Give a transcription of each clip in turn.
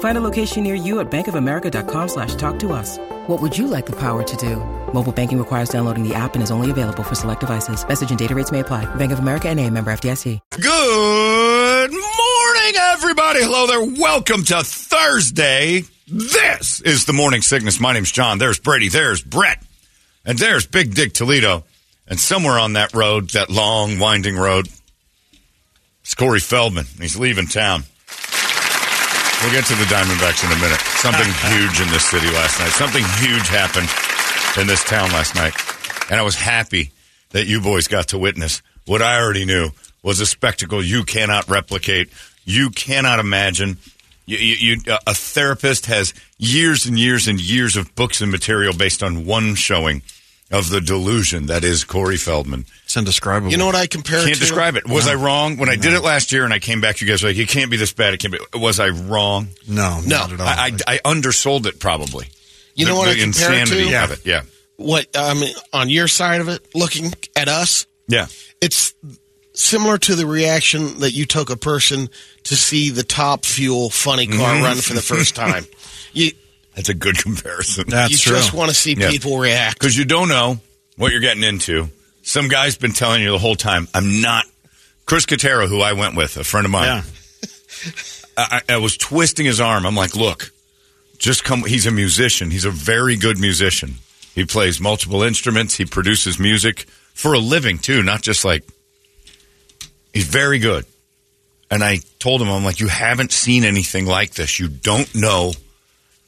Find a location near you at bankofamerica.com slash talk to us. What would you like the power to do? Mobile banking requires downloading the app and is only available for select devices. Message and data rates may apply. Bank of America and a member FDIC. Good morning, everybody. Hello there. Welcome to Thursday. This is the Morning Sickness. My name's John. There's Brady. There's Brett. And there's Big Dick Toledo. And somewhere on that road, that long, winding road, it's Corey Feldman. He's leaving town. We'll get to the Diamondbacks in a minute. Something huge in this city last night. Something huge happened in this town last night. And I was happy that you boys got to witness what I already knew was a spectacle you cannot replicate. You cannot imagine. You, you, you, uh, a therapist has years and years and years of books and material based on one showing of the delusion that is Corey Feldman. It's indescribable. You know what I compare it to? Can't to? describe it. Was I wrong when I did it last year and I came back? To you guys were like, it can't be this bad. It can't be. Was I wrong? No, No. not at all. I, I, I undersold it probably. You know The- what I the compare it insanity to? of it. Yeah, What I mean, on your side of it, looking at us, yeah. it's similar to the reaction that you took a person to see the Top Fuel funny car Mm-hmm. run for the first time. You That's a good comparison. That's you true. just want to see Yeah. people react. because you don't know what you're getting into. Some guy's been telling you the whole time, I'm not. Chris Katero, who I went with, a friend of mine, yeah. I, I was twisting his arm. I'm like, look, just come. He's a musician. He's a very good musician. He plays multiple instruments. He produces music for a living, too, not just like. He's very good. And I told him, I'm like, you haven't seen anything like this. You don't know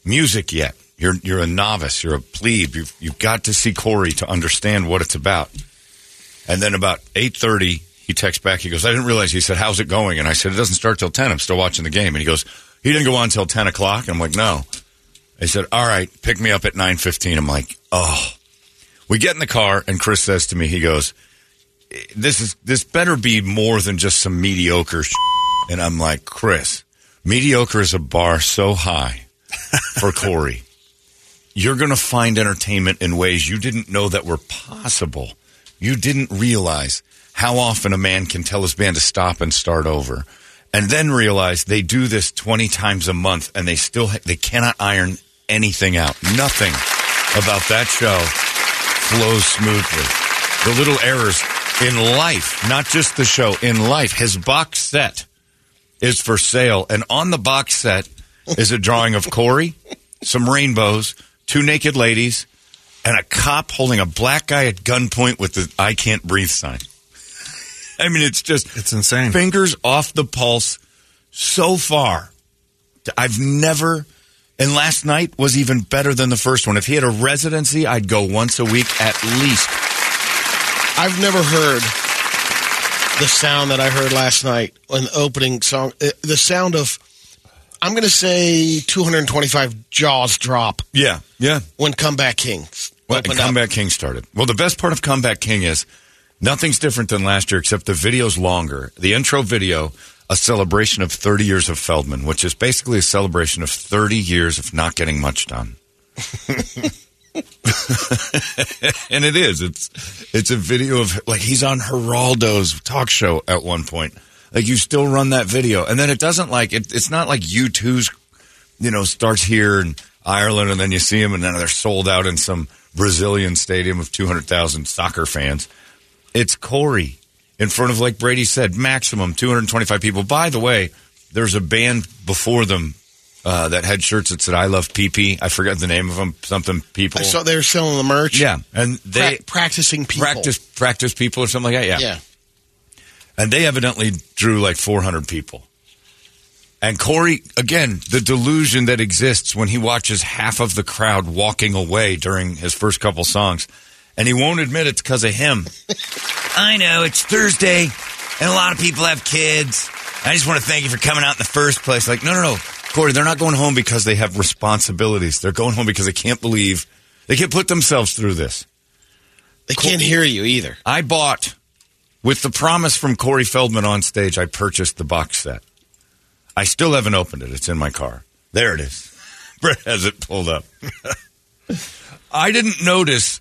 music yet. You're you're a novice. You're a plebe. You've you've got to see Corey to understand what it's about. And then about eight thirty, he texts back. He goes, "I didn't realize." He said, "How's it going?" And I said, "It doesn't start till ten. I'm still watching the game." And he goes, "He didn't go on till ten o'clock." And I'm like, "No." He said, "All right, pick me up at nine 15. I'm like, "Oh." We get in the car, and Chris says to me, he goes, "This is this better be more than just some mediocre." And I'm like, "Chris, mediocre is a bar so high for Corey." you're going to find entertainment in ways you didn't know that were possible. You didn't realize how often a man can tell his band to stop and start over. And then realize they do this 20 times a month and they still they cannot iron anything out. Nothing about that show flows smoothly. The little errors in life, not just the show, in life. His box set is for sale and on the box set is a drawing of Corey, some rainbows, two naked ladies, and a cop holding a black guy at gunpoint with the I can't breathe sign. I mean, it's just It's insane. fingers off the pulse so far. I've never, and last night was even better than the first one. If he had a residency, I'd go once a week at least. I've never heard the sound that I heard last night in the opening song. uh, The sound of, I'm going to say 225 jaws drop Yeah, yeah. when Comeback Kings. Well, and opened up. Comeback King started. Well, the best part of Comeback King is nothing's different than last year, except the video's longer. The intro video, a celebration of 30 years of Feldman, which is basically a celebration of 30 years of not getting much done. and it is. It's it's a video of like he's on Geraldo's talk show at one point. Like you still run that video, and then it doesn't like it, it's not like U2's you know, starts here in Ireland, and then you see them, and then they're sold out in some Brazilian stadium of 200,000 soccer fans. It's Corey in front of, like Brady said, maximum 225 people. By the way, there's a band before them uh, that had shirts that said "I love PP." I forgot the name of them. Something people. I saw they were selling the merch. yeah, and they Pra- practicing people. practice practice people or something like that. Yeah, Yeah. and they evidently drew like 400 people. And Corey, again, the delusion that exists when he watches half of the crowd walking away during his first couple songs, and he won't admit it's because of him. I know it's Thursday, and a lot of people have kids. I just want to thank you for coming out in the first place. Like, no, no, no, Corey, they're not going home because they have responsibilities. They're going home because they can't believe They can't put themselves through this. They can't hear you either. I bought, with the promise from Corey Feldman on stage, I purchased the box set. I still haven't opened it. It's in my car. There it is. Brett has it pulled up. I didn't notice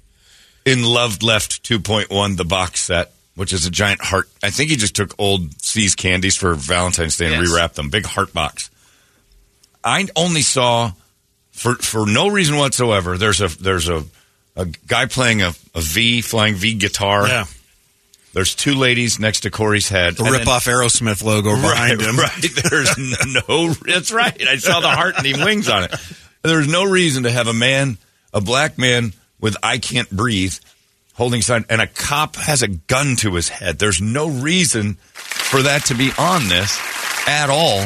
in Loved Left 2.1 the box set, which is a giant heart. I think he just took old See's candies for Valentine's Day and Yes. rewrapped them. Big heart box. I only saw, for for no reason whatsoever, there's a there's a, a guy playing a, a V, flying V guitar. Yeah. There's two ladies next to Corey's head. The and rip then- off Aerosmith logo Right, behind him. right. There's no. That's right. I saw the heart and the wings on it. There's no reason to have a man, a black man with "I can't breathe," holding sign, and a cop has a gun to his head. There's no reason for that to be on this at all.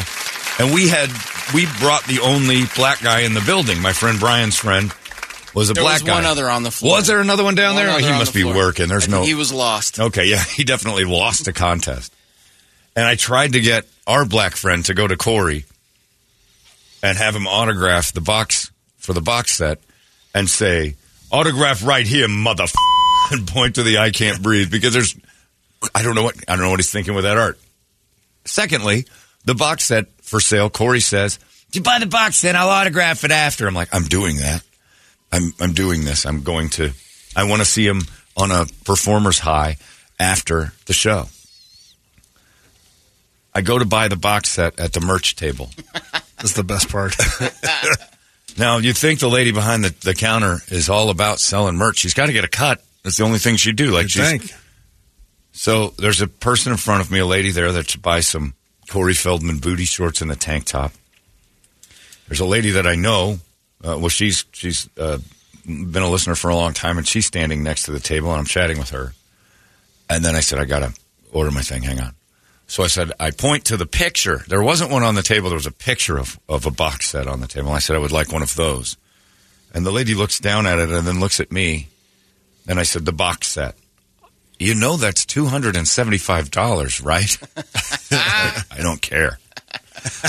And we had we brought the only black guy in the building. My friend Brian's friend was a There black was guy. one other on the floor. Was there another one down One there? Oh, he must the be floor. working. There's no. He was lost. Okay, yeah, he definitely lost the contest. And I tried to get our black friend to go to Corey and have him autograph the box for the box set and say, autograph right here, mother and point to the I can't breathe because there's I don't know what I don't know what he's thinking with that art. Secondly, the box set for sale, Corey says, if you buy the box set, I'll autograph it after. I'm like, I'm doing that. I'm I'm doing this. I'm going to I want to see him on a performer's high after the show. I go to buy the box set at the merch table. That's the best part. Now, you think the lady behind the, the counter is all about selling merch. She's got to get a cut. That's the only thing she'd do. Like she's, think. So there's a person in front of me, a lady there that should buy some Corey Feldman booty shorts and a tank top. There's a lady that I know. Uh, well, she's she's uh, been a listener for a long time, and she's standing next to the table, and I'm chatting with her. And then I said, I gotta order my thing. Hang on. So I said, I point to the picture. There wasn't one on the table. There was a picture of, of a box set on the table. I said, I would like one of those. And the lady looks down at it and then looks at me. And I said, the box set. You know that's two hundred and seventy-five dollars, right? I don't care.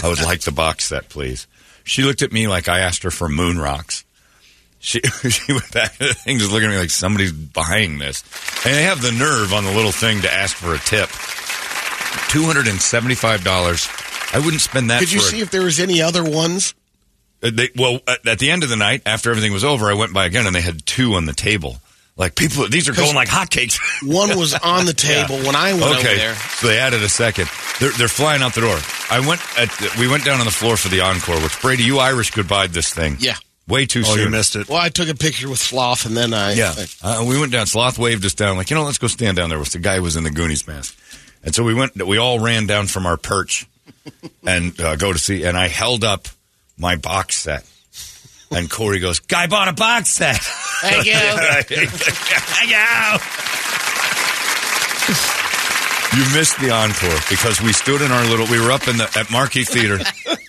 I would like the box set, please. She looked at me like I asked her for moon rocks. She she went back to the thing, just looking at me like somebody's buying this, and they have the nerve on the little thing to ask for a tip. Two hundred and seventy-five dollars. I wouldn't spend that. Could you for a- see if there was any other ones? uh, They, well, at the end of the night, after everything was over, I went by again, and they had two on the table. Like people, these are going like hotcakes. One was on the table when I went over Okay, there. so they added a second. They're, they're flying out the door. I went at we went down on the floor for the encore. Which Brady, you Irish goodbye this thing. Yeah. way too Oh, soon. you missed it. Well, I took a picture with Sloth, and then I Yeah, uh, we went down. Sloth waved us down, like you know, let's go stand down there. With the guy who was in the Goonies mask, and so we went. We all ran down from our perch and uh, go to see. And I held up my box set, and Corey goes, "Guy bought a box set." Thank you. Thank you. You missed the encore because we stood in our little. We were up in the at Marquee Theater.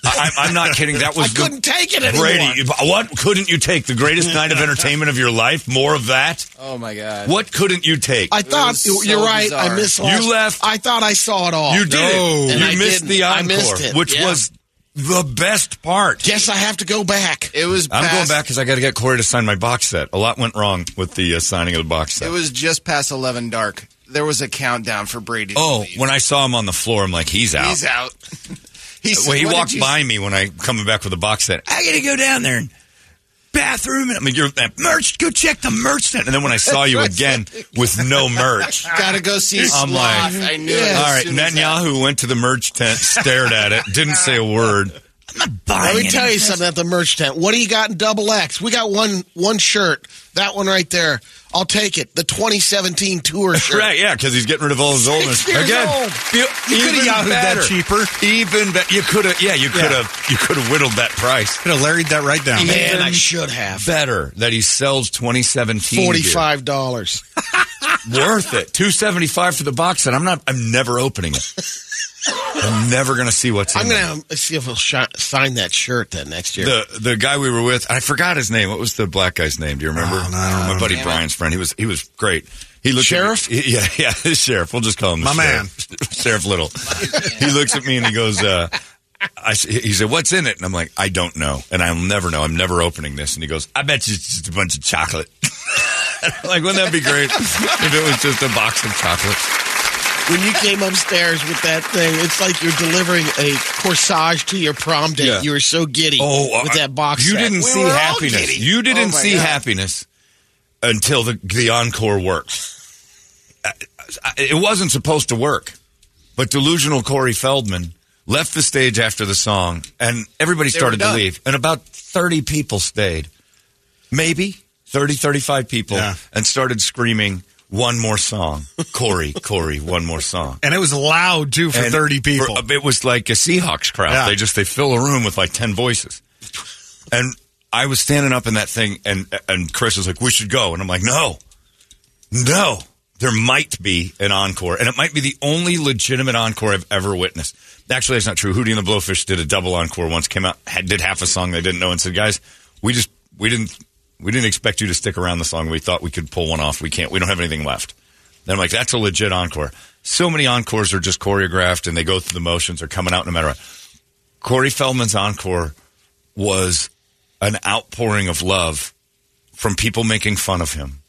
I, I'm not kidding. That was I couldn't take it anymore. Brady, what couldn't you take? The greatest night of entertainment of your life? More of that? Oh my god. What couldn't you take? I thought so you're right. I bizarre. missed. You left- I thought I saw it all. you did. No. it. You I missed didn't. the I encore, missed it. which Yeah. was the best part. Guess I have to go back. It was. I'm going back because I got to get Corey to sign my box set. A lot went wrong with the uh, signing of the box set. It was just past eleven dark. There was a countdown for Brady. to oh, leave. when I saw him on the floor, I'm like, he's out. he's out. he said, Well, he walked by me when I coming back with the box set. I got to go down there and bathroom. And I mean, you're that merch. Go check the merch tent. And then when I saw you again with no merch, Gotta go see I'm Sloth. like, I knew. All right, Netanyahu went to the merch tent, stared at it, didn't say a word. I'm not buying Let me tell you this. something at the merch tent. What do you got in double X? We got one one shirt. That one right there. I'll take it. The 2017 tour shirt. Right, yeah, because he's getting rid of all his oldness. Six years Again, old. feel- You coulda even Yahoo'd that cheaper. Even be- you could have, yeah, you could have, you could have whittled that price. Could have larried that right down. Man, Even I should have. Better that he sells 2017 gear. Forty-five dollars. worth it. Two seventy five for the box and I'm not. I'm never opening it. I'm never going to see what's in it. I'm gonna um, see if he'll shi- sign that shirt then next year. The the guy we were with, I forgot his name. What was the black guy's name? Do you remember? Oh, no, My remember. buddy Damn it. Brian's friend. He was he was great. He looked Sheriff? At me, yeah, yeah, the sheriff. We'll just call him the My sheriff. Sheriff Little. he looks at me and he goes, uh, I, s- he said, "What's in it?" And I'm like, "I don't know, and I'll never know. I'm never opening this." And he goes, "I bet you it's just a bunch of chocolate." like, wouldn't that be great if it was just a box of chocolates? When you came upstairs with that thing, it's like you're delivering a corsage to your prom date. Yeah. You were so giddy Oh, with uh, that box. You set. didn't We see happiness. You didn't Oh, see God. happiness until the the encore worked. It wasn't supposed to work, but delusional Corey Feldman left the stage after the song, and everybody started to leave, and about thirty people stayed, maybe 30, 35 people, Yeah. and started screaming. One more song, Corey, Corey, one more song. And it was loud too for And 30 people. for- it was like a Seahawks crowd. Yeah. They just they fill a room with like ten voices. And I was standing up in that thing, and and Chris was like, "We should go," and I'm like, "No, no." There might be an encore, and it might be the only legitimate encore I've ever witnessed. Actually, that's not true. Hootie and the Blowfish did a double encore once. Came out, had, did half a song they didn't know, and said, "Guys, we just we didn't we didn't expect you to stick around the song. We thought we could pull one off. We can't. We don't have anything left." Then I'm like, "That's a legit encore." So many encores are just choreographed, and they go through the motions. Are coming out no matter what. Corey Feldman's encore was an outpouring of love from people making fun of him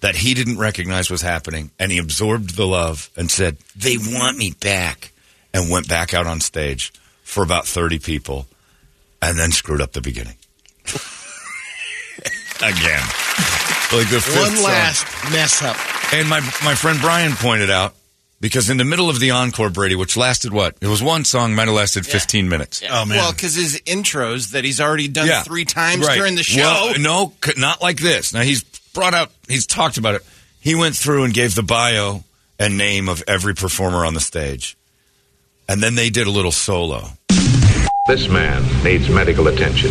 that he didn't recognize was happening, and he absorbed the love and said, "They want me back," and went back out on stage for about thirty people, and then screwed up the beginning again. Like the fifth One song. last mess up. And my my friend Brian pointed out because in the middle of the encore, Brady, which lasted what? It was one song, might have lasted fifteen minutes. oh, man. Well, because his intros that he's already done Yeah. three times Right. during the show. Well, no, not like this. Now he's brought out, he's talked about it. He went through and gave the bio and name of every performer on the stage, and then they did a little solo. This man needs medical attention.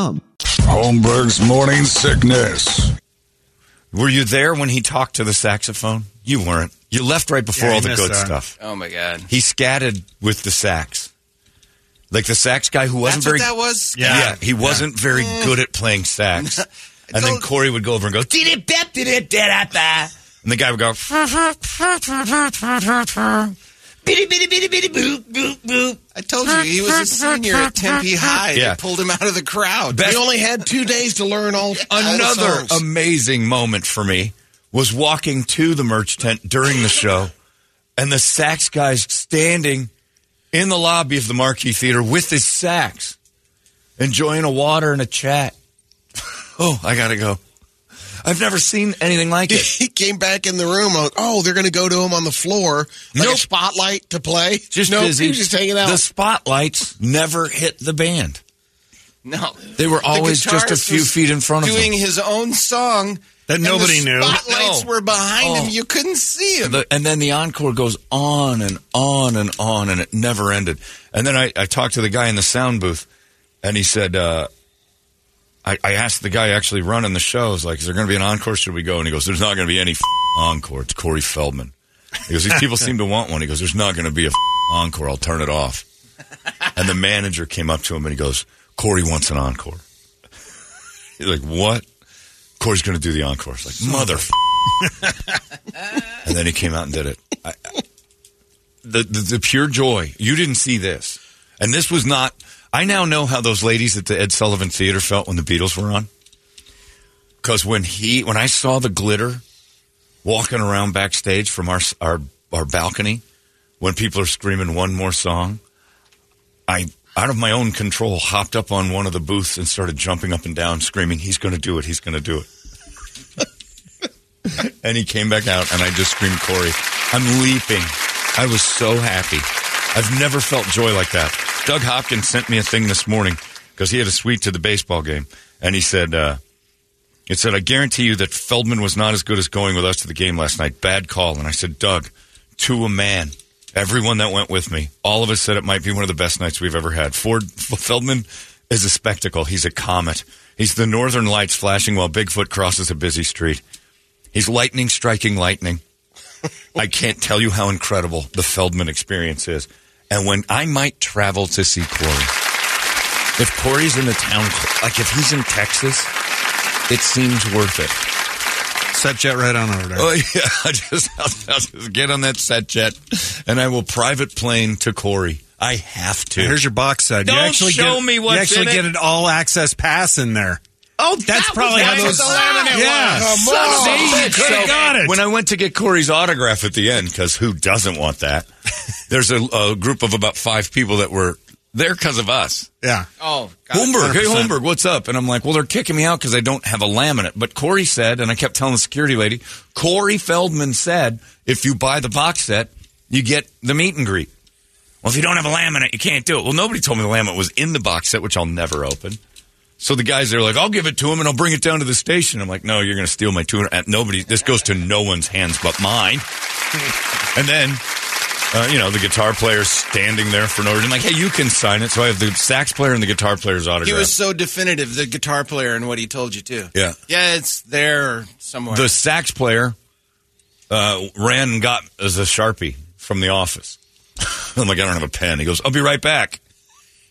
Holmberg's morning sickness. Were you there when he talked to the saxophone? You weren't. You left right before Yeah, all the good that. stuff. Oh my god. He scatted with the sax. Like the sax guy who wasn't That's what very that was. Yeah. Yeah, he wasn't very mm. good at playing sax. and then Corey would go over and go, "Dee-dee-bep, dee-dee-da-da-da." and the guy would go, "Bitty, bitty, bitty, bitty, boop, boop, boop." I told you he was a senior at Tempe High. Yeah. They pulled him out of the crowd. Best- We only had two days to learn all, all the Another songs. amazing moment for me was walking to the merch tent during the show, and the sax guy's standing in the lobby of the Marquee Theater with his sax, enjoying a water and a chat. oh, I gotta go. I've never seen anything like it. he came back in the room. uh, Oh, they're going to go to him on the floor, like Nope. a spotlight to play. Just nope, busy. he was just hanging out. The spotlights never hit the band. No, They were The always just a few feet in front of him, doing them. his own song That and nobody the knew. Spotlights No. were behind Oh. him. You couldn't see him. The- and then the encore goes on and on and on, and it never ended. And then I, I talked to the guy in the sound booth, and he said, uh, I, I asked the guy actually running the show, like, is there going to be an encore? Should we go? And he goes, there's not going to be any f- encore. It's Corey Feldman. He goes, these people seem to want one. He goes, there's not going to be a f- encore. I'll turn it off. And the manager came up to him and he goes, Corey wants an encore. He's like, what? Corey's going to do the encore. It's like, mother. and then he came out and did it. I, I- the, the the pure joy. You didn't see this, and this was not. I now know how those ladies at the Ed Sullivan Theater felt when the Beatles were on. Because when he, when I saw the glitter walking around backstage from our our our balcony, when people are screaming one more song, I out of my own control hopped up on one of the booths and started jumping up and down, screaming, "He's going to do it! He's going to do it!" and he came back out, and I just screamed, "Corey!" I'm leaping. I was so happy. I've never felt joy like that. Doug Hopkins sent me a thing this morning because he had a suite to the baseball game, and he said, uh, "It said I guarantee you that Feldman was not as good as going with us to the game last night. Bad call." And I said, "Doug, to a man." Everyone that went with me, all of us said it might be one of the best nights we've ever had. Ford Feldman is a spectacle. He's a comet. He's the northern lights flashing while Bigfoot crosses a busy street. He's lightning striking lightning. I can't tell you how incredible the Feldman experience is. And when I might travel to see Corey, if Corey's in the town, like if he's in Texas, it seems worth it. Set jet right on over there. Oh yeah, I just, I'll, I'll just get on that set jet, and I will private plane to Corey. I have to. Here's your box set. Don't you actually show get, me what's You actually in get it. an all access pass in there. Oh, That's probably how those. Yeah, Son of a See, you bitch. could have So, got it. When I went to get Corey's autograph at the end, because who doesn't want that? There's a, a group of about five people that were there because of us. yeah. Oh, God. Holmberg, hey 100%. Holmberg, what's up? And I'm like, well, they're kicking me out because I don't have a laminate. But Corey said, and I kept telling the security lady, Corey Feldman said, if you buy the box set, you get the meet and greet. Well, if you don't have a laminate, you can't do it. Well, nobody told me the laminate was in the box set, which I'll never open. So the guys, they're like, I'll give it to him and I'll bring it down to the station. I'm like, no, you're going to steal my 200. uh, Nobody, this goes to no one's hands but mine. and then, uh, you know, the guitar player standing there for no reason. Like, hey, you can sign it. So I have the sax player and the guitar player's autograph. He was so definitive, the guitar player, and what he told you too. Yeah. Yeah, it's there somewhere. the sax player uh, ran and got as a sharpie from the office. I'm like, I don't have a pen. He goes, I'll be right back,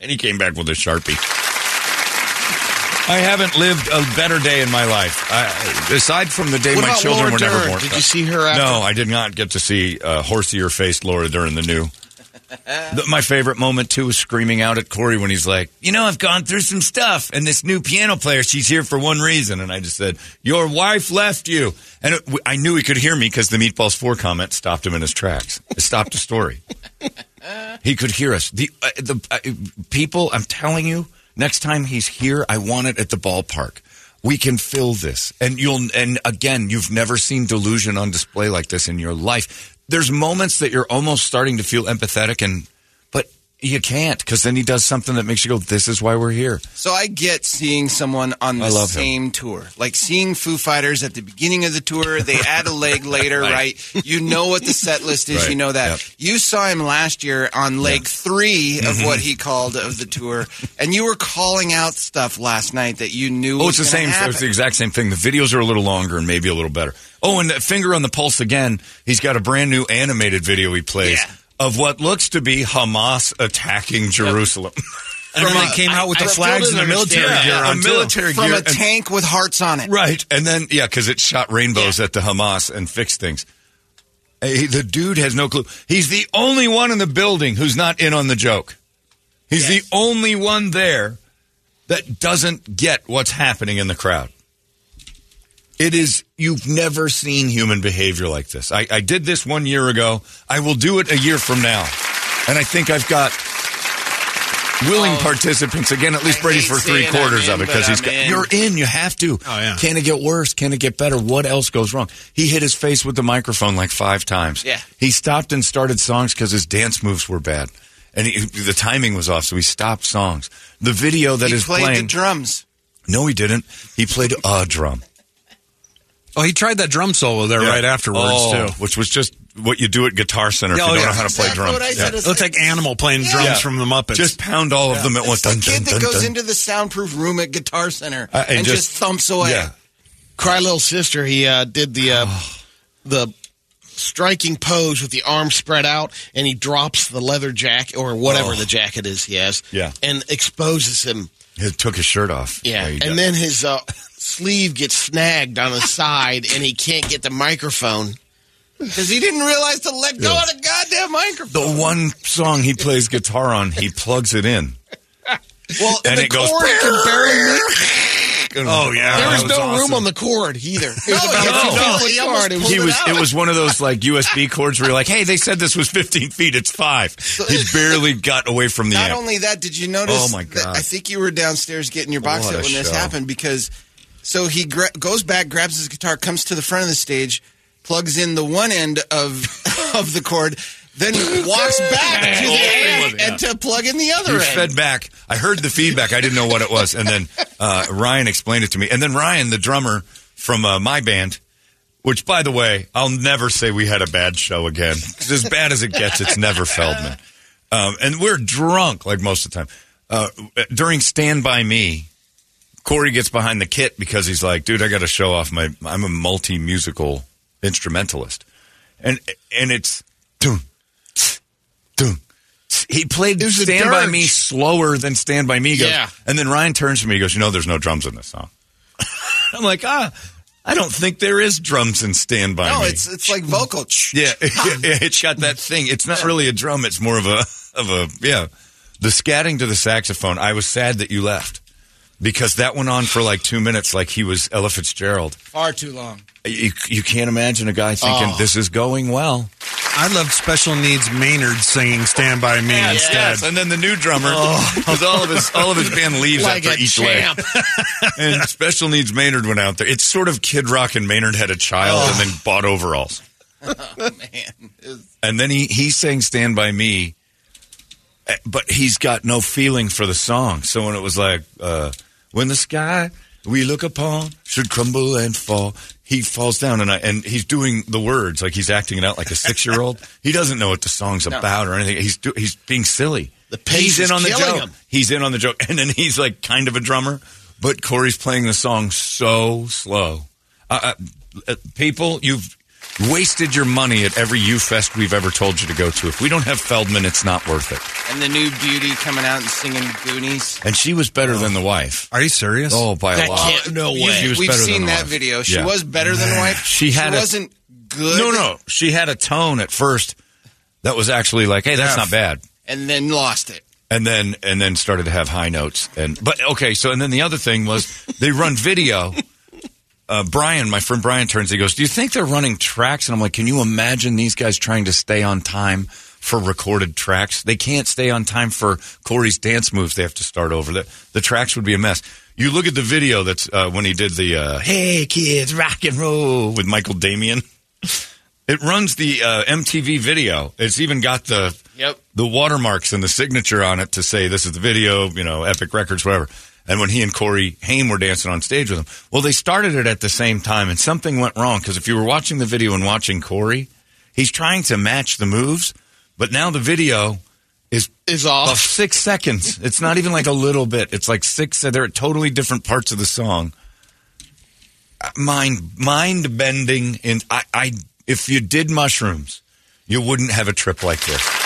and he came back with a sharpie. I haven't lived a better day in my life. I, aside from the day What my children Laura were never born. Did you see her after? No, I did not get to see uh, horsier faced Laura Dern, the new. The- my favorite moment too was screaming out at Corey when he's like, "You know, I've gone through some stuff, and this new piano player, she's here for one reason." And I just said, "Your wife left you," and it, I knew he could hear me because the Meatballs Four comment stopped him in his tracks. It stopped the story. he could hear us. The uh, the uh, people, I'm telling you, next time he's here, I want it at the ballpark. We can fill this, and you'll. And again, you've never seen delusion on display like this in your life. There's moments that you're almost starting to feel empathetic, and you can't because then he does something that makes you go, "This is why we're here." So I get seeing someone on the love him. same tour, like seeing Foo Fighters at the beginning of the tour. They add a leg later, Right. right. You know what the set list is. Right. You know that. Yep. You saw him last year on leg three of Mm-hmm. what he called of the tour, and you were calling out stuff last night that you knew. Oh, it's the same. Happen. It's the exact same thing. The videos are a little longer and maybe a little better. Oh, and finger on the pulse again. He's got a brand new animated video he plays Yeah. Of what looks to be Hamas attacking Jerusalem. And then they came out with I the still flags and the military understand gear that. a on too. military from gear a and- tank with hearts on it. Right. And then, yeah, because it shot rainbows at the Hamas and fixed things. Hey, the dude has no clue. He's the only one in the building who's not in on the joke. He's Yes. the only one there that doesn't get what's happening in the crowd. It is, you've never seen human behavior like this. I, I did this one year ago. I will do it a year from now. And I think I've got willing participants again, at least I Brady for three quarters I'm of it because he's got, in. you're in, you have to. Oh, yeah. Can it get worse? Can it get better? What else goes wrong? He hit his face with the microphone like five times. Yeah. He stopped and started songs because his dance moves were bad. And he, the timing was off, so he stopped songs. The video that he is played playing. the drums. no, he didn't. He played a drum. Oh, he tried that drum solo there right afterwards Oh, too. Which was just what you do at Guitar Center if Oh, you don't yeah. know how to play Exactly drums. what I said. Yeah. It's It looked like Animal playing drums Yeah. from the Muppets. Just pound all of them at once. It's the Dun, kid dun, that dun, goes dun. into the soundproof room at Guitar Center Uh, and and, just- just, thumps away. Yeah. Cry Little Sister, he uh, did the uh, the striking pose with the arms spread out, and he drops the leather jacket or whatever Oh. the jacket is he has, Yeah. and exposes him. He took his shirt off. Yeah, he and got- then his uh, sleeve gets snagged on the side, and he can't get the microphone. Because he didn't realize to let go Yeah. of the goddamn microphone. the one song he plays guitar on, he plugs it in. well, and the it goes- cord can barely make oh yeah, There was that no awesome. room on the cord either. It was No, about you a know, 15 foot he cord. It was- it was. It was one of those like USB cords where you're like, "Hey, they said this was 15 feet. It's five. He barely got away from the Not amp. only that, did you notice? Oh, my God. I think you were downstairs getting your box What set a when this happened because. So he gra- goes back, grabs his guitar, comes to the front of the stage, plugs in the one end of of the cord, then walks back to the with end it, and to plug in the other He end. fed back. I heard the feedback. I didn't know what it was, and then uh, Ryan explained it to me. And then Ryan, the drummer from uh, my band, which by the way, I'll never say we had a bad show again. 'Cause as bad as it gets, it's never Feldman. Um, and we're drunk like most of the time. Uh, during Stand by Me, Corey gets behind the kit because he's like, "Dude, I got to show off my. I'm a multi musical instrumentalist," and and it's. Dun, dun. He played It was a Stand by. Me slower than Stand by Me goes. Yeah. And then Ryan turns to me and goes, You know, there's no drums in this song. I'm like, Ah, I don't think there is drums in Stand by no, Me. it's it's like vocal. yeah, it's got that thing. It's not really a drum, it's more of a, of a, yeah. The scatting to the saxophone, I was sad that you left because that went on for like two minutes like he was Ella Fitzgerald. far too long. You, you can't imagine a guy thinking, Oh. This is going well. I loved Special Needs Maynard singing "Stand by Me" instead. Yes, and then the new drummer, because all of his all of his band leaves Like after a each champ. leg. and Special Needs Maynard went out there. It's sort of Kid Rock and Maynard had a child and then bought overalls. Man, And then he he sang "Stand by Me," eh, but he's got no feeling for the song. So when it was like, uh, "When the sky we look upon should crumble and fall," he falls down, and I, and he's doing the words like he's acting it out like a six year old. he doesn't know what the song's about or anything. He's do, he's being silly. The pace he's is in on the joke. him. He's in on the joke, and then he's like kind of a drummer, but Corey's playing the song so slow. Uh, uh, uh, people, you've wasted your money at every U Fest we've ever told you to go to. If we don't have Feldman, it's not worth it. and the new beauty coming out and singing Goonies. And she was better than the wife. Are you serious? Oh, by That a lot. can't- no way. She was We've better than seen the that wife. video. She Yeah. was better than the wife. She had a- wasn't good. No, no, she had a tone at first that was actually like, "Hey, that's Yeah. not bad." and then lost it. and then and then started to have high notes and but okay so and then the other thing was they run video uh, brian my friend brian turns he goes do you think they're running tracks? And i'm like can you imagine these guys trying to stay on time for recorded tracks? They can't stay on time for corey's dance moves they have to start over. The, the tracks would be a mess. You look at the video that's uh, when he did the uh, hey kids rock and roll with michael damian. It runs the uh, mtv video. It's even got the Yep. the watermarks and the signature on it to say this is the video, you know, Epic Records, whatever. And when he and Corey Haim were dancing on stage with him, well, they started it at the same time, and something went wrong because if you were watching the video and watching Corey, he's trying to match the moves, but now the video is Is off. six seconds. It's not even like a little bit. It's like six. They're at totally different parts of the song. Mind mind bending. And I, I, if you did mushrooms, you wouldn't have a trip like this.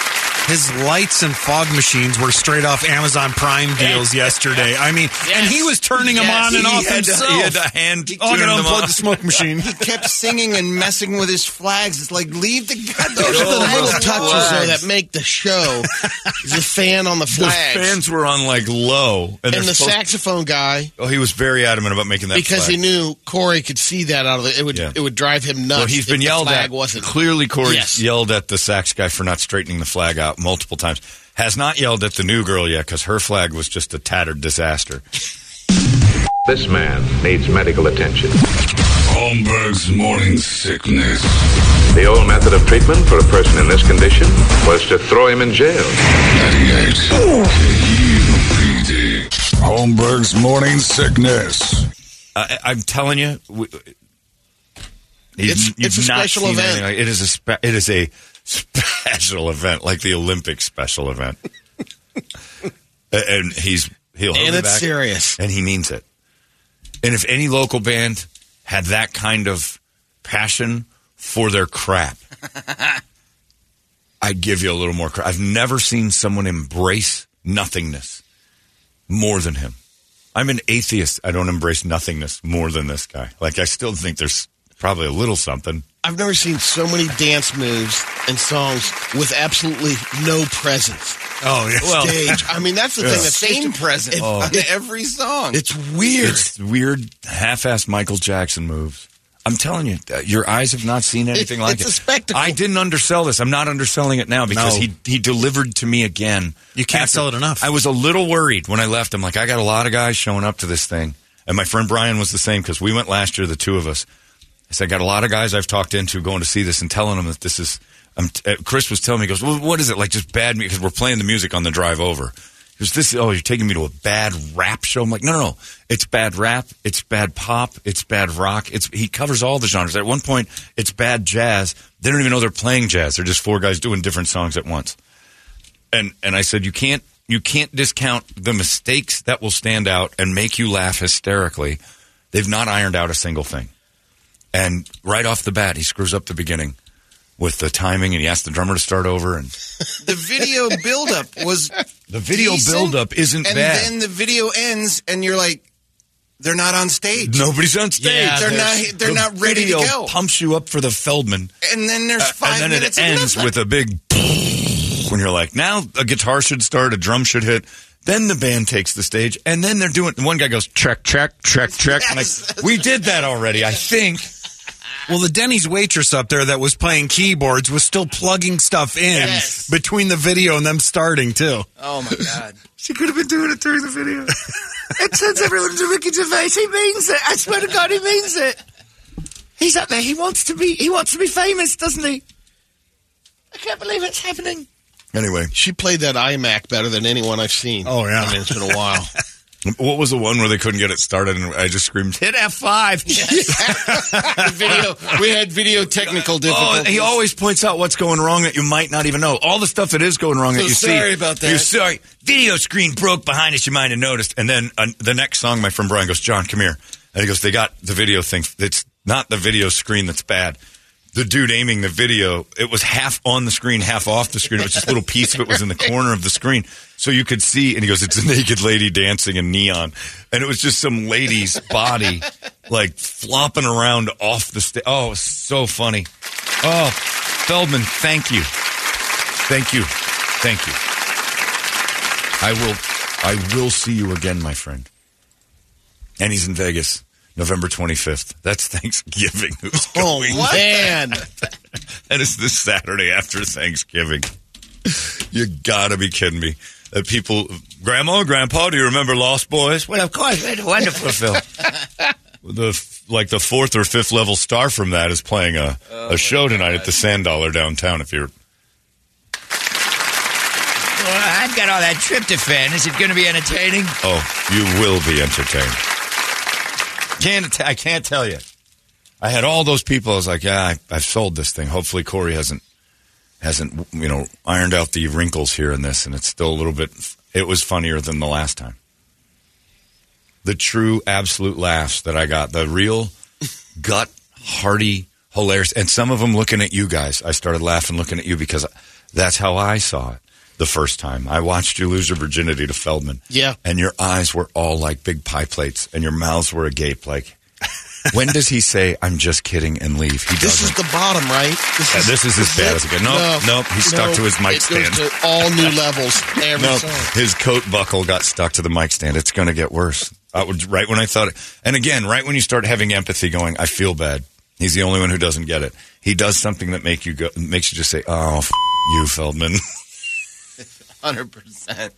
His lights and fog machines were straight off Amazon Prime deals yesterday. I mean, and he was turning them on and he off had to- himself. he had to hand oh, I'm tune gonna them unplug the smoke machine. He kept singing and messing with his flags. It's like leave the goddamn Those are the oh, little touches alone. though that make the show. Is a fan on the flags. The fans were on like low, and, they're and the supposed- saxophone guy, Oh, he was very adamant about making that because he knew Corey could see that out of the, it would Yeah. it would drive him nuts. Well, he's if been the yelled flag at. Wasn't Clearly, Corey Yes. yelled at the sax guy for not straightening the flag out multiple times. Has not yelled at the new girl yet because her flag was just a tattered disaster. This man needs medical attention. Holmberg's morning sickness. The old method of treatment for a person in this condition was to throw him in jail. 98 KUPD. Holmberg's morning sickness. I, I'm telling you, we, It's- you've it's a not special event. anything like- it is a spe- it is a special event, like the Olympic special event. and he's he'll and it's back. serious. and he means it. And if any local band had that kind of passion for their crap, I'd give you a little more crap. I've never seen someone embrace nothingness more than him. I'm an atheist. I don't embrace nothingness more than this guy. Like, I still think there's probably a little something. I've never seen so many dance moves and songs with absolutely no presence. Oh, yeah. Well, Stage. I mean, that's the thing. The Same presence It- on every song. It's weird. it's weird, half-assed Michael Jackson moves. I'm telling you, uh, your eyes have not seen anything like it's it. a spectacle. I didn't undersell this. I'm not underselling it now because No. he he delivered to me again. You can't sell it enough. I was a little worried when I left. I'm like, I got a lot of guys showing up to this thing, and my friend Brian was the same because we went last year, the two of us. I said, I got a lot of guys I've talked into going to see this and telling them that this is t- uh, Chris was telling me, he goes, well, what is it like? Just bad music? Because we're playing the music on the drive over. He goes, this, oh, you're taking me to a bad rap show? I'm like, no, no, no. It's bad rap. It's bad pop. It's bad rock. It's, he covers all the genres. At one point, it's bad jazz. They don't even know they're playing jazz. They're just four guys doing different songs at once. And, and I said, you can't, you can't discount the mistakes that will stand out and make you laugh hysterically. They've not ironed out a single thing. And right off the bat, he screws up the beginning with the timing and he asks the drummer to start over and The video buildup was the video decent, buildup isn't and bad. And then the video ends, and you're like, they're not on stage. Nobody's on stage. Yeah, they're not. They're The not ready to go. Pumps you up for the Feldman, And then there's uh, five and then minutes it ends with a big when you're like, now a guitar should start, a drum should hit. Then the band takes the stage, and then they're doing. One guy goes check, check, check, check. Yes. we did that already, I think. Well, the Denny's waitress up there that was playing keyboards was still plugging stuff in Yes. between the video and them starting too. oh my god! She could have been doing it during the video. it turns everyone to Ricky Gervais. He means it. I swear to God, he means it. He's up there. He wants to be. He wants to be famous, doesn't he? I can't believe it's happening. Anyway, She played that iMac better than anyone I've seen. Oh, yeah. I mean, it's been a while. what was the one where they couldn't get it started, and I just screamed, "Hit F 5 The video. We had video technical Oh, difficulties. he always points out what's going wrong that you might not even know. All the stuff that is going wrong that So you see. sorry about that. You're sorry. Video screen broke behind us. You might have noticed. And then uh, the next song, my friend Brian goes, "John, come here." And he goes, "They got the video thing. It's not the video screen that's bad." The dude aiming the video, it was half on the screen, half off the screen. It was just a little piece of it was in the corner of the screen. So you could see, and he goes, it's a naked lady dancing in neon. And it was just some lady's body, like flopping around off the stage. Oh, it was so funny. Oh, Feldman, thank you. Thank you. Thank you. I will I will see you again, my friend. And he's in Vegas, November 25th. That's Thanksgiving. Who's Oh, going? man. That is this Saturday after Thanksgiving. You gotta be kidding me. That people, Grandma, Grandpa, do you remember Lost Boys? Well, of course, it's a wonderful film. The like the fourth or fifth level star from that is playing a, oh, a show tonight at the Sand Dollar downtown. If you're Well, I've got all that tryptophan. Is it going to be entertaining? Oh, you will be entertained. Can't I can't tell you. I had all those people. I was like, yeah, I, I've sold this thing. Hopefully, Corey hasn't hasn't you know ironed out the wrinkles here in this, and it's still a little bit. It was funnier than the last time. The true, absolute laughs that I got, the real gut hearty, hilarious, and some of them looking at you guys. I started laughing looking at you because that's how I saw it the first time. I watched you lose your virginity to Feldman. Yeah. And your eyes were all like big pie plates and your mouths were agape like when does he say I'm just kidding and leave? He does This is doesn't. the bottom, right? Yeah, this is as bad as it gets. Nope, nope, he stuck to his mic it stand. All new levels every no, song. his coat buckle got stuck to the mic stand. It's going to get worse. Would, right when I thought it, and again, right when you start having empathy, going, I feel bad. He's the only one who doesn't get it. He does something that make you go, makes you just say, "Oh, f- you, Feldman." Hundred percent.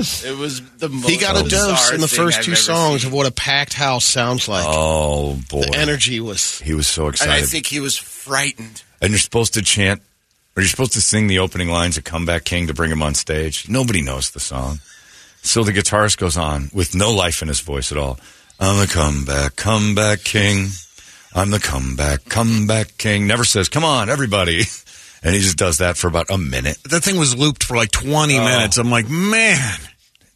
It was the most. He got a dose in the first two songs seen. of what a packed house sounds like. oh boy, the energy was. he was so and excited. I think he was frightened. and you're supposed to chant, or you're supposed to sing the opening lines of "Comeback King" to bring him on stage. Nobody knows the song, so the guitarist goes on with no life in his voice at all. I'm the comeback, comeback king. I'm the comeback, comeback king. Never says, "Come on, everybody," and he just does that for about a minute. That thing was looped for like 20 Oh. minutes. I'm like, man.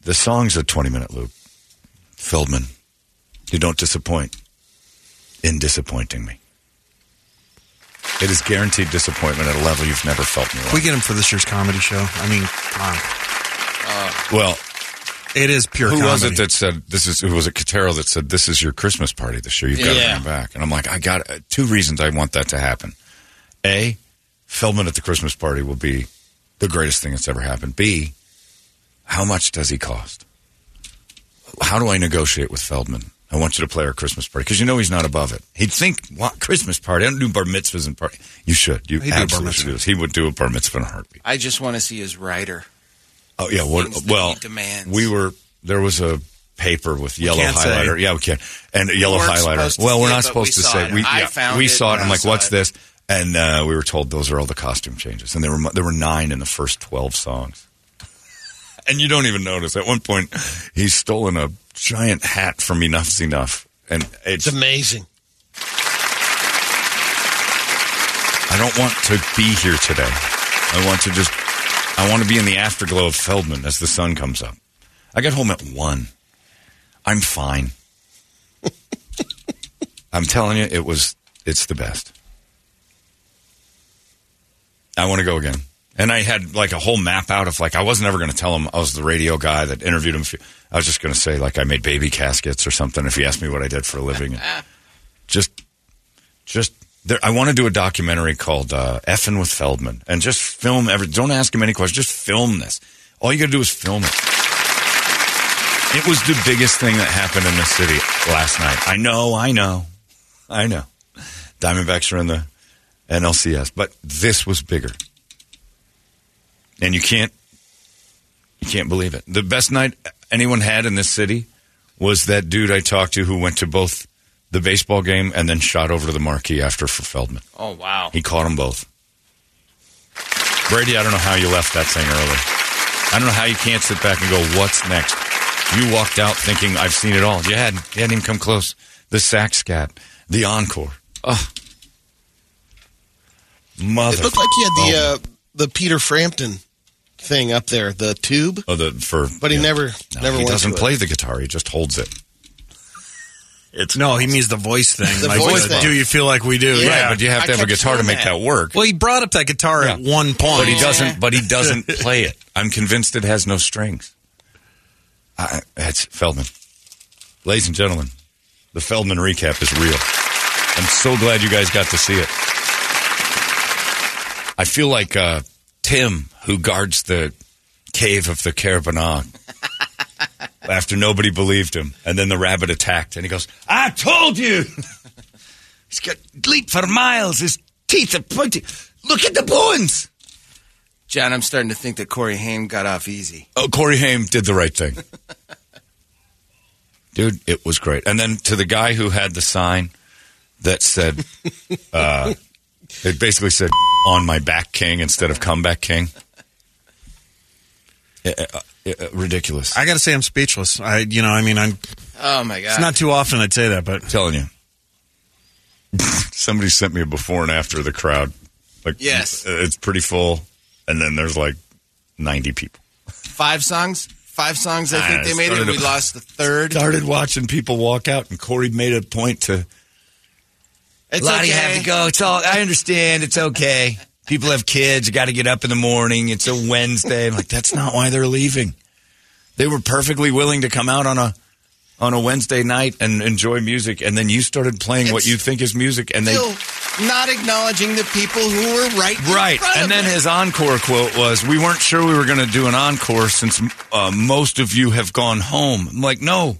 The song's a 20 minute loop. Feldman, you don't disappoint in disappointing me. It is guaranteed disappointment at a level you've never felt in your Can we get him for this year's comedy show? I mean, come on. Well, It is pure who comedy. was it that said this is? Who was it? Catero that said this is your Christmas party this year. You've got to Yeah. bring him back. And I'm like, I got uh, two reasons I want that to happen. A, Feldman at the Christmas party will be the greatest thing that's ever happened. B, how much does he cost? How do I negotiate with Feldman? I want you to play our Christmas party because you know he's not above it. He'd think, what Christmas party? I don't do bar mitzvahs and party. You should. You He'd do a bar absolutely mitzvah. should do this. He would do a bar mitzvah in a heartbeat. I just want to see his writer. Oh yeah, what? Well, demands. we were there was a paper with yellow can't say. highlighter. Yeah, we can. And a yellow weren't highlighter. Well, we're not but supposed we to say. it. We I yeah, found we saw it. when I'm like, what's it. this? And uh, we were told those are all the costume changes, and there were there were nine in the first twelve songs. And you don't even notice. At one point, he's stolen a giant hat from Enough's Enough, and it's It's amazing. I don't want to be here today. I want to just, I want to be in the afterglow of Feldman as the sun comes up. I got home at one. I'm fine. I'm telling you, it was, it's the best. I want to go again. And I had like a whole map out of like, I wasn't ever going to tell him I was the radio guy that interviewed him. I was just going to say like I made baby caskets or something if he asked me what I did for a living. just, just there, I want to do a documentary called uh, "Effing with Feldman" and just film every. Don't ask him any questions. Just film this. All you got to do is film it. It was the biggest thing that happened in the city last night. I know, I know, I know. Diamondbacks are in the NLCS, but this was bigger, and you can't, you can't believe it. The best night anyone had in this city was that dude I talked to who went to both the baseball game and then shot over to the marquee after for Feldman. Oh wow. He caught them both. Brady, I don't know how you left that thing early. I don't know how you can't sit back and go, "What's next?" You walked out thinking, "I've seen it all." You hadn't. You hadn't even come close. The sack scat, the encore. Oh, mother! It looked like he had the uh, the Peter Frampton thing up there, the tube, oh, the for. but he yeah. never No, never he doesn't to it. play the guitar. He just holds it. It's No, he means the voice thing. The like, voice uh, thing. Do you feel like we do? Yeah. right, but you have I to have a guitar to make that. that work. Well, he brought up that guitar at one point. But he doesn't. But he doesn't play it. I'm convinced it has no strings. I, that's Feldman, ladies and gentlemen. The Feldman recap is real. I'm so glad you guys got to see it. I feel like uh, Tim, who guards the cave of the Caerbannog, after nobody believed him, and then the rabbit attacked, and he goes, "I told you." He's got leap for miles. His teeth are pointing. Look at the bones. John, I'm starting to think that Corey Haim got off easy. Oh, Corey Haim did the right thing. Dude, it was great. And then to the guy who had the sign that said, uh, it basically said, on my back king instead of comeback king. Uh, uh, uh, ridiculous. I got to say, I'm speechless. I, you know, I mean, I'm. Oh my god. It's not too often I'd say that, but I'm telling you. Somebody sent me a before and after of the crowd. Like, Yes. uh, it's pretty full. And then there's like 90 people. Five songs. Five songs. I Ah, think they made it. started We lost the third. Started watching people walk out, and Corey made a point to It's Lottie okay. Of you have to go. It's all. I understand. It's okay. People have kids. You got to get up in the morning. It's a Wednesday. I'm like, that's not why they're leaving. They were perfectly willing to come out on a on a Wednesday night and enjoy music, and then you started playing what you think is music, and they not acknowledging the people who were right. right. And then them. his encore quote was, "We weren't sure we were going to do an encore since uh, most of you have gone home." I'm like, no,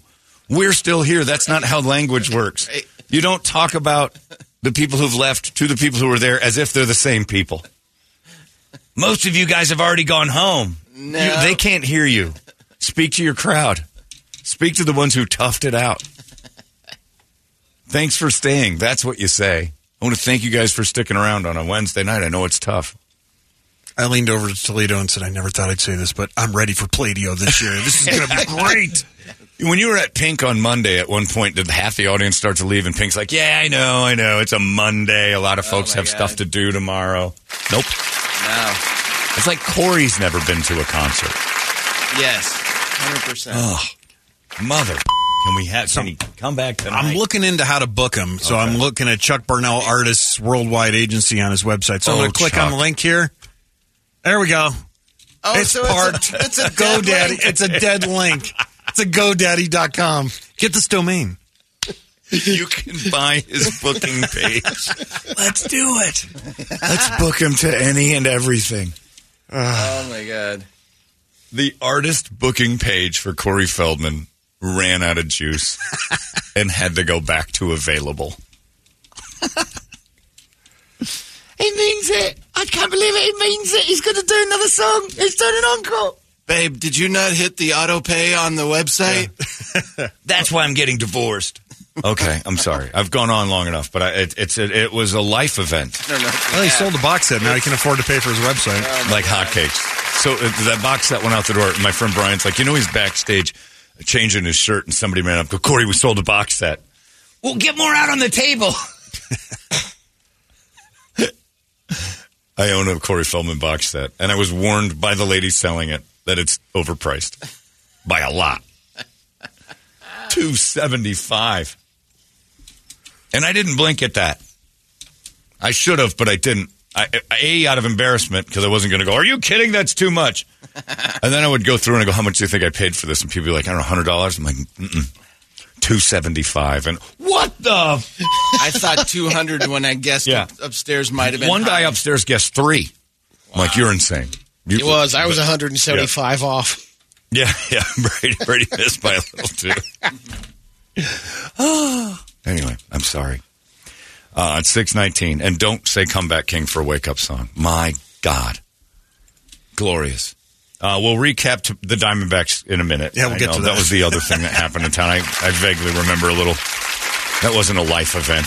we're still here. That's not how language works. Right. You don't talk about the people who've left to the people who were there as if they're the same people. Most of you guys have already gone home. No. You- they can't hear you. Speak to your crowd. Speak to the ones who toughed it out. Thanks for staying. That's what you say. I want to thank you guys for sticking around on a Wednesday night. I know it's tough. I leaned over to Toledo and said, I never thought I'd say this, but I'm ready for Pladio this year. This is going to be great. When you were at Pink on Monday, at one point, did half the audience start to leave? And Pink's like, "Yeah, I know, I know. It's a Monday. A lot of oh folks my have stuff to do tomorrow." Nope. no. It's like Corey's never been to a concert. Yes. Hundred percent. Oh, mother. Can we have? Can he come back tonight? I'm looking into how to book him. So I'm looking at Chuck Burnell Artists Worldwide Agency on his website. So I'm Oh, going to click on the link here. There we go. Oh, it's so parked. It's a, it's a GoDaddy. It's a dead link. It's a GoDaddy.com. Get this domain. you can buy his booking page. Let's do it. Let's book him to any and everything. Oh my god. The artist booking page for Corey Feldman ran out of juice and had to go back to available. It means it. I can't believe it. It means it. He's going to do another song. He's doing an encore. Babe, did you not hit the auto pay on the website? That's why I'm getting divorced. Okay, I'm sorry. I've gone on long enough, but I, it, it's it, it was a life event, No, no. Well, he sold a box set. Now he can afford to pay for his website. like hotcakes. So uh, that box set went out the door. My friend Brian's like, you know, he's backstage changing his shirt, and somebody ran up, go, Corey, we sold a box set. We'll get more out on the table. I own a Corey Feldman box set, and I was warned by the lady selling it that it's overpriced by a lot. Two seventy five, and I didn't blink at that. I should have, but I didn't. I, a out of embarrassment because I wasn't going to go. Are you kidding? That's too much. and then I would go through and I go, "How much do you think I paid for this?" And people be like, "I don't know, hundred dollars." I'm like, two seventy five, and what the? I thought 200 when I guessed Yeah. upstairs might have been One guy upstairs guessed three. I'm like, you're insane. You- It was. I was 175 off. Yeah, yeah. Brady, Brady missed by a little too. anyway, I'm sorry. Uh, it's six nineteen, and don't say "Comeback King" for a wake up song. My God, glorious. Uh, we'll recap to the Diamondbacks in a minute. Yeah, we'll I get know to that. that. was the other thing that happened in town. I, I vaguely remember a little. That wasn't a life event.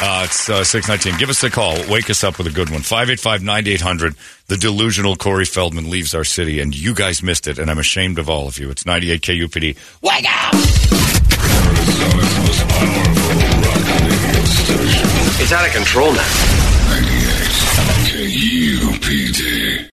Uh, it's uh, 619. Give us a call. Wake us up with a good one. 585-9800. The delusional Corey Feldman leaves our city, and you guys missed it, and I'm ashamed of all of you. It's 98 KUPD. Wake up! Arizona's most powerful rock radio station. It's out of control now. 98 KUPD.